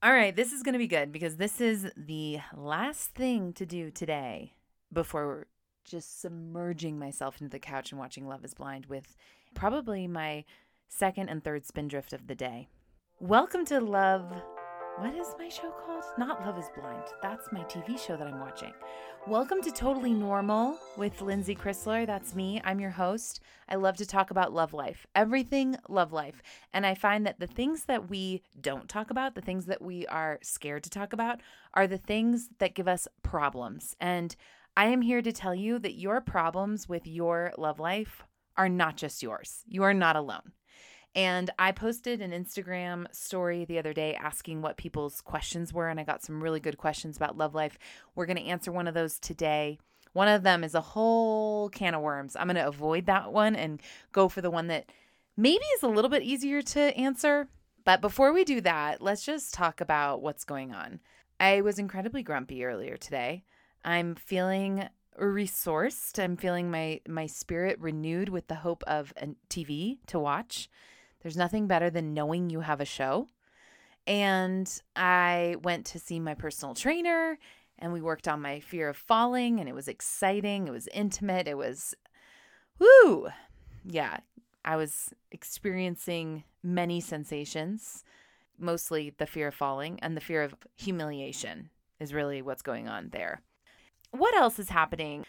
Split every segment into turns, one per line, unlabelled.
All right, this is going to be good because this is the last thing to do today before just submerging myself into the couch and watching Love is Blind with probably my second and third spindrift of the day. Welcome to Love. What is my show called? Not Love is Blind. That's my TV show that I'm watching. Welcome to Totally Normal with Lindsay Chrisler. That's me. I'm your host. I love to talk about love life, everything love life. And I find that the things that we don't talk about, the things that we are scared to talk about, are the things that give us problems. And I am here to tell you that your problems with your love life are not just yours. You are not alone. And I posted an Instagram story the other day asking what people's questions were, and I got some really good questions about love life. We're going to answer one of those today. One of them is a whole can of worms. I'm going to avoid that one and go for the one that maybe is a little bit easier to answer. But before we do that, let's just talk about what's going on. I was incredibly grumpy earlier today. I'm feeling resourced. I'm feeling my my spirit renewed with the hope of a TV to watch. There's nothing better than knowing you have a show. And I went to see my personal trainer and we worked on my fear of falling and it was exciting. It was intimate. It was woo. Yeah, I was experiencing many sensations, mostly the fear of falling and the fear of humiliation is really what's going on there. What else is happening?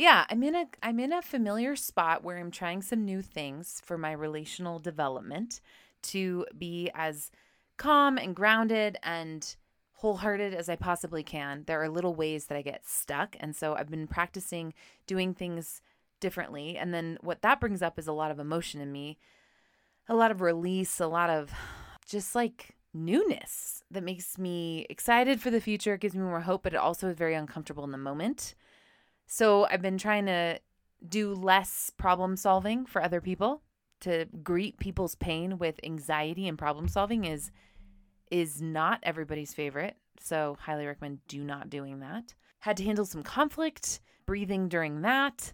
Yeah, I'm in a I'm in a familiar spot where I'm trying some new things for my relational development to be as calm and grounded and wholehearted as I possibly can. There are little ways that I get stuck, and so I've been practicing doing things differently. And then what that brings up is a lot of emotion in me, a lot of release, a lot of just like newness that makes me excited for the future. It gives me more hope, but it also is very uncomfortable in the moment. So I've been trying to do less problem solving for other people. To greet people's pain with anxiety and problem solving is is not everybody's favorite. So highly recommend do not doing that. Had to handle some conflict, breathing during that.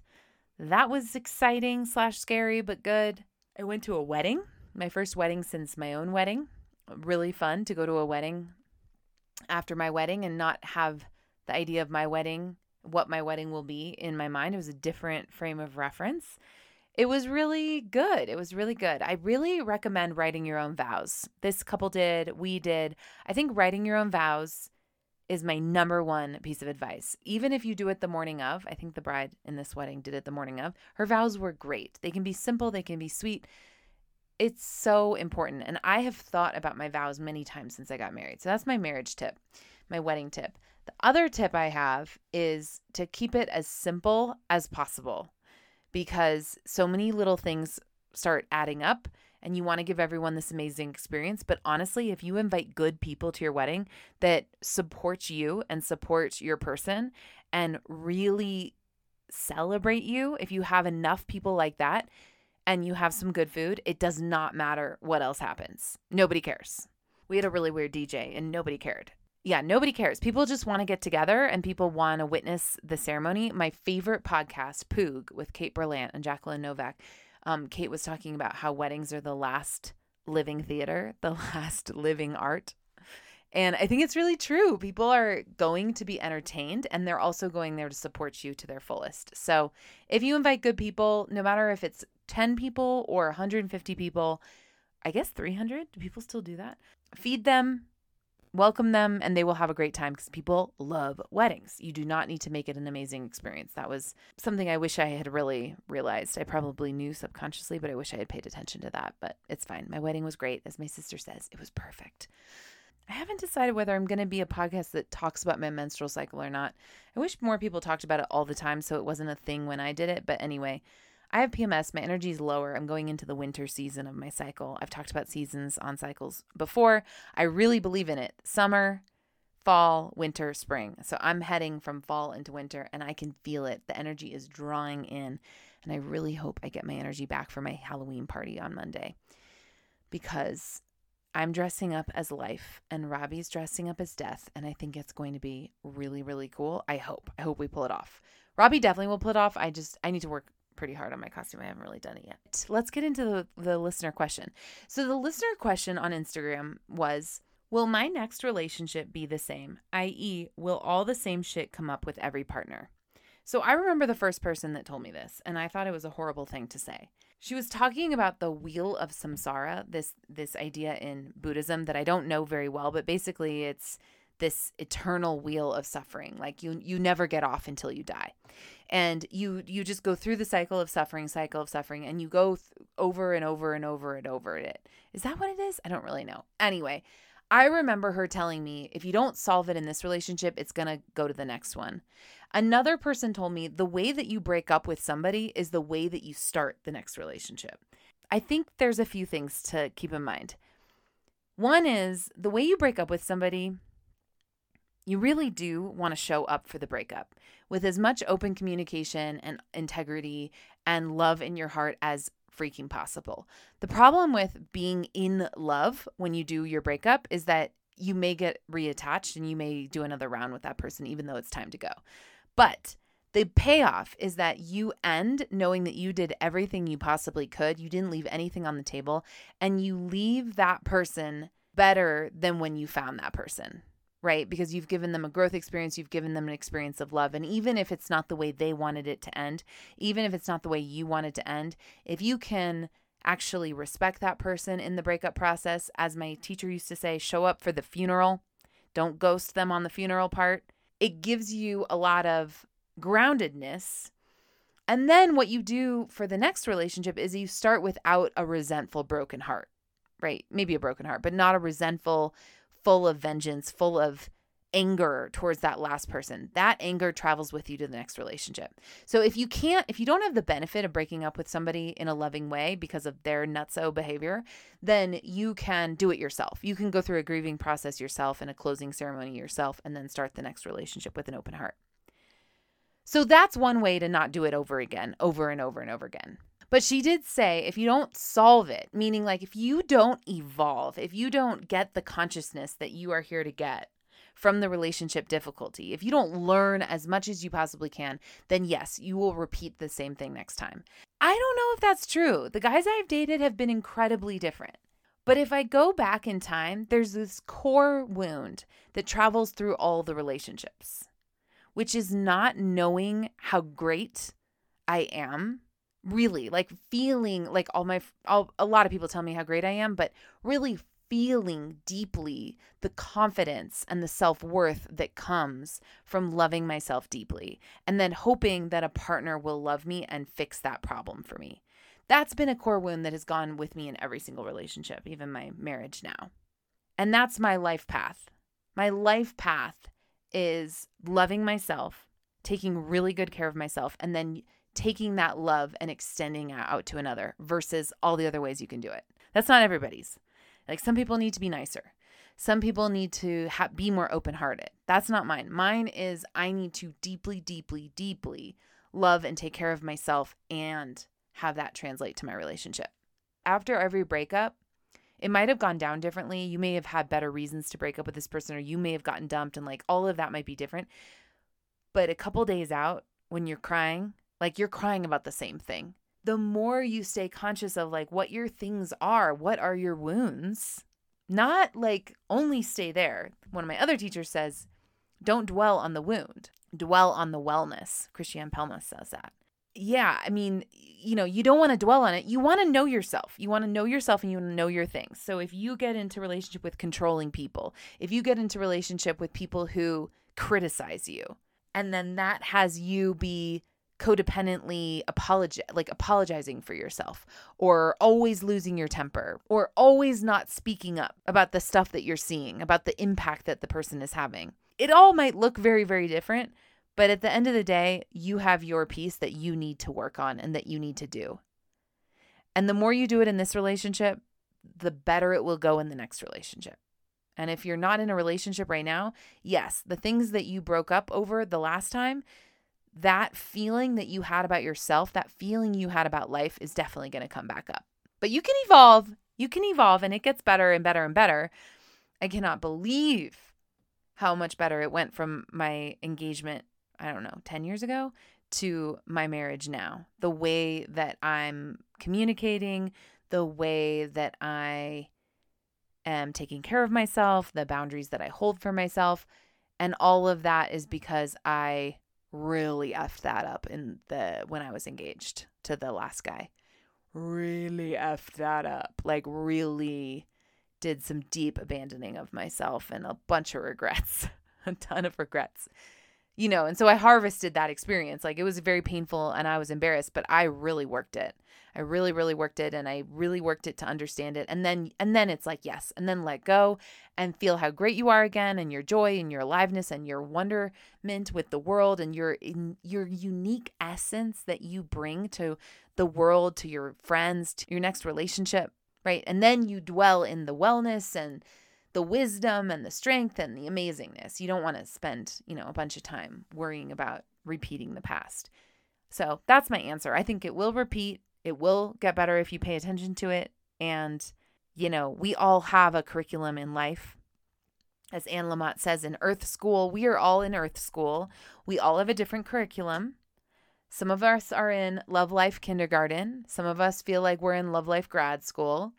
That was exciting slash scary, but good. I went to a wedding, my first wedding since my own wedding. Really fun to go to a wedding after my wedding and not have the idea of my wedding what my wedding will be in my mind. It was a different frame of reference. It was really good. It was really good. I really recommend writing your own vows. This couple did, we did. I think writing your own vows is my number one piece of advice. Even if you do it the morning of, I think the bride in this wedding did it the morning of. Her vows were great. They can be simple, they can be sweet. It's so important. And I have thought about my vows many times since I got married. So that's my marriage tip, my wedding tip. The other tip I have is to keep it as simple as possible because so many little things start adding up and you want to give everyone this amazing experience. But honestly, if you invite good people to your wedding that support you and support your person and really celebrate you, if you have enough people like that and you have some good food, it does not matter what else happens. Nobody cares. We had a really weird DJ and nobody cared yeah, nobody cares. People just want to get together and people want to witness the ceremony. My favorite podcast, Poog, with Kate Berlant and Jacqueline Novak. Um, Kate was talking about how weddings are the last living theater, the last living art. And I think it's really true. People are going to be entertained and they're also going there to support you to their fullest. So if you invite good people, no matter if it's 10 people or 150 people, I guess 300, do people still do that? Feed them, welcome them and they will have a great time because people love weddings. You do not need to make it an amazing experience. That was something I wish I had really realized. I probably knew subconsciously, but I wish I had paid attention to that. But it's fine. My wedding was great. As my sister says, it was perfect. I haven't decided whether I'm going to be a podcast that talks about my menstrual cycle or not. I wish more people talked about it all the time so it wasn't a thing when I did it. But anyway, I have PMS. My energy is lower. I'm going into the winter season of my cycle. I've talked about seasons on cycles before. I really believe in it. Summer, fall, winter, spring. So I'm heading from fall into winter and I can feel it. The energy is drawing in. And I really hope I get my energy back for my Halloween party on Monday because I'm dressing up as life and Robbie's dressing up as death. And I think it's going to be really, really cool. I hope. I hope we pull it off. Robbie definitely will pull it off. I just, I need to work pretty hard on my costume. I haven't really done it yet. Let's get into the, the listener question. So, the listener question on Instagram was Will my next relationship be the same? I.e., will all the same shit come up with every partner? So I remember the first person that told me this, and I thought it was a horrible thing to say. She was talking about the wheel of samsara, this this idea in Buddhism that I don't know very well, but basically it's this eternal wheel of suffering. Like you you never get off until you die. And you you just go through the cycle of suffering, cycle of suffering and you go th- over and over and over and over it. Is that what it is? I don't really know. Anyway, I remember her telling me if you don't solve it in this relationship, it's going to go to the next one. Another person told me the way that you break up with somebody is the way that you start the next relationship. I think there's a few things to keep in mind. One is the way you break up with somebody, you really do want to show up for the breakup with as much open communication and integrity and love in your heart as freaking possible. The problem with being in love when you do your breakup is that you may get reattached and you may do another round with that person, even though it's time to go. But the payoff is that you end knowing that you did everything you possibly could. You didn't leave anything on the table, and you leave that person better than when you found that person, right? Because you've given them a growth experience, you've given them an experience of love. And even if it's not the way they wanted it to end, even if it's not the way you wanted to end, if you can actually respect that person in the breakup process, as my teacher used to say, show up for the funeral, don't ghost them on the funeral part it gives you a lot of groundedness. And then what you do for the next relationship is you start without a resentful, broken heart, right? Maybe a broken heart, but not a resentful, full of vengeance, full of anger towards that last person. That anger travels with you to the next relationship. So if you can't, if you don't have the benefit of breaking up with somebody in a loving way because of their nutso behavior, then you can do it yourself. You can go through a grieving process yourself and a closing ceremony yourself and then start the next relationship with an open heart. So that's one way to not do it over again, over and over and over again. But she did say if you don't solve it, meaning like if you don't evolve, if you don't get the consciousness that you are here to get, from the relationship difficulty. If you don't learn as much as you possibly can, then yes, you will repeat the same thing next time. I don't know if that's true. The guys I've dated have been incredibly different. But if I go back in time, there's this core wound that travels through all the relationships, which is not knowing how great I am really like feeling like all my all, a lot of people tell me how great I am but really feeling deeply the confidence and the self worth that comes from loving myself deeply, and then hoping that a partner will love me and fix that problem for me. That's been a core wound that has gone with me in every single relationship, even my marriage now. And that's my life path. My life path is loving myself, taking really good care of myself, and then taking that love and extending out to another versus all the other ways you can do it. That's not everybody's. Like some people need to be nicer. Some people need to ha- be more open hearted. That's not mine. Mine is I need to deeply, deeply, deeply love and take care of myself and have that translate to my relationship. After every breakup, it might have gone down differently. You may have had better reasons to break up with this person, or you may have gotten dumped, and like all of that might be different. But a couple days out, when you're crying, like you're crying about the same thing the more you stay conscious of like what your things are, what are your wounds, not like only stay there. One of my other teachers says, don't dwell on the wound, dwell on the wellness. Christiane Pelmas says that. Yeah, I mean, you know, you don't want to dwell on it. You want to know yourself. You want to know yourself and you want to know your things. So if you get into relationship with controlling people, if you get into relationship with people who criticize you, and then that has you be codependently apologize like apologizing for yourself or always losing your temper or always not speaking up about the stuff that you're seeing about the impact that the person is having. It all might look very very different but at the end of the day you have your piece that you need to work on and that you need to do. And the more you do it in this relationship the better it will go in the next relationship. And if you're not in a relationship right now yes the things that you broke up over the last time that feeling that you had about yourself, that feeling you had about life is definitely going to come back up. But you can evolve. You can evolve and it gets better and better and better. I cannot believe how much better it went from my engagement, I don't know, 10 years ago to my marriage now. The way that I'm communicating, the way that I am taking care of myself, the boundaries that I hold for myself. And all of that is because I really effed that up in the when I was engaged to the last guy. Really effed that up. Like really did some deep abandoning of myself and a bunch of regrets. a ton of regrets. You know, and so I harvested that experience. Like it was very painful and I was embarrassed, but I really worked it. I really really worked it and I really worked it to understand it. And then and then it's like yes, and then let go and feel how great you are again and your joy and your aliveness and your wonderment with the world and your in your unique essence that you bring to the world, to your friends, to your next relationship, right? And then you dwell in the wellness and the wisdom and the strength and the amazingness. You don't want to spend, you know, a bunch of time worrying about repeating the past. So that's my answer. I think it will repeat. It will get better if you pay attention to it. And, you know, we all have a curriculum in life. As Anne Lamott says in Earth School, we are all in Earth School. We all have a different curriculum. Some of us are in Love Life kindergarten. Some of us feel like we're in Love Life grad school.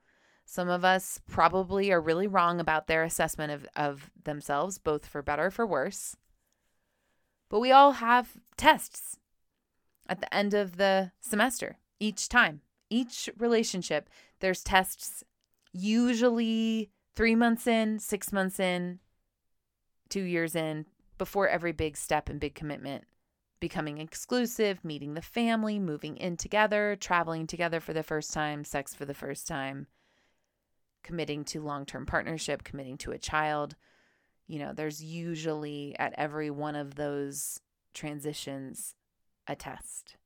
Some of us probably are really wrong about their assessment of, of themselves, both for better for worse. But we all have tests at the end of the semester each time. Each relationship, there's tests, usually three months in, six months in, two years in, before every big step and big commitment. Becoming exclusive, meeting the family, moving in together, traveling together for the first time, sex for the first time, committing to long term partnership, committing to a child. You know, there's usually at every one of those transitions a test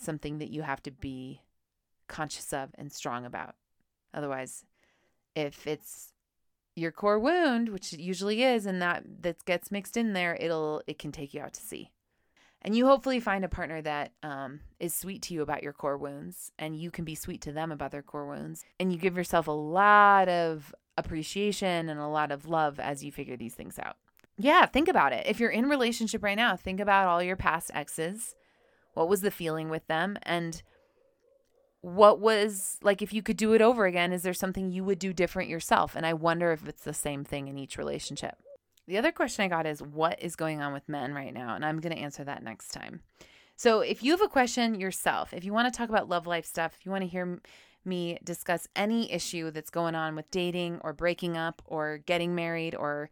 something that you have to be conscious of and strong about. Otherwise, if it's your core wound, which it usually is, and that that gets mixed in there, it'll it can take you out to sea. And you hopefully find a partner that um, is sweet to you about your core wounds, and you can be sweet to them about their core wounds, and you give yourself a lot of appreciation and a lot of love as you figure these things out. Yeah, think about it. If you're in relationship right now, think about all your past exes what was the feeling with them? And what was like if you could do it over again, is there something you would do different yourself? And I wonder if it's the same thing in each relationship. The other question I got is what is going on with men right now? And I'm going to answer that next time. So if you have a question yourself, if you want to talk about love life stuff, if you want to hear me discuss any issue that's going on with dating or breaking up or getting married or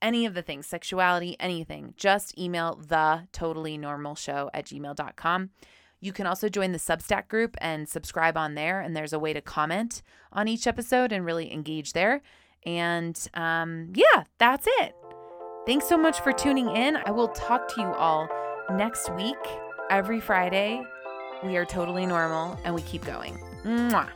any of the things, sexuality, anything, just email the totally normal show at gmail.com. You can also join the Substack group and subscribe on there. And there's a way to comment on each episode and really engage there. And um, yeah, that's it. Thanks so much for tuning in. I will talk to you all next week, every Friday. We are totally normal and we keep going. Mwah.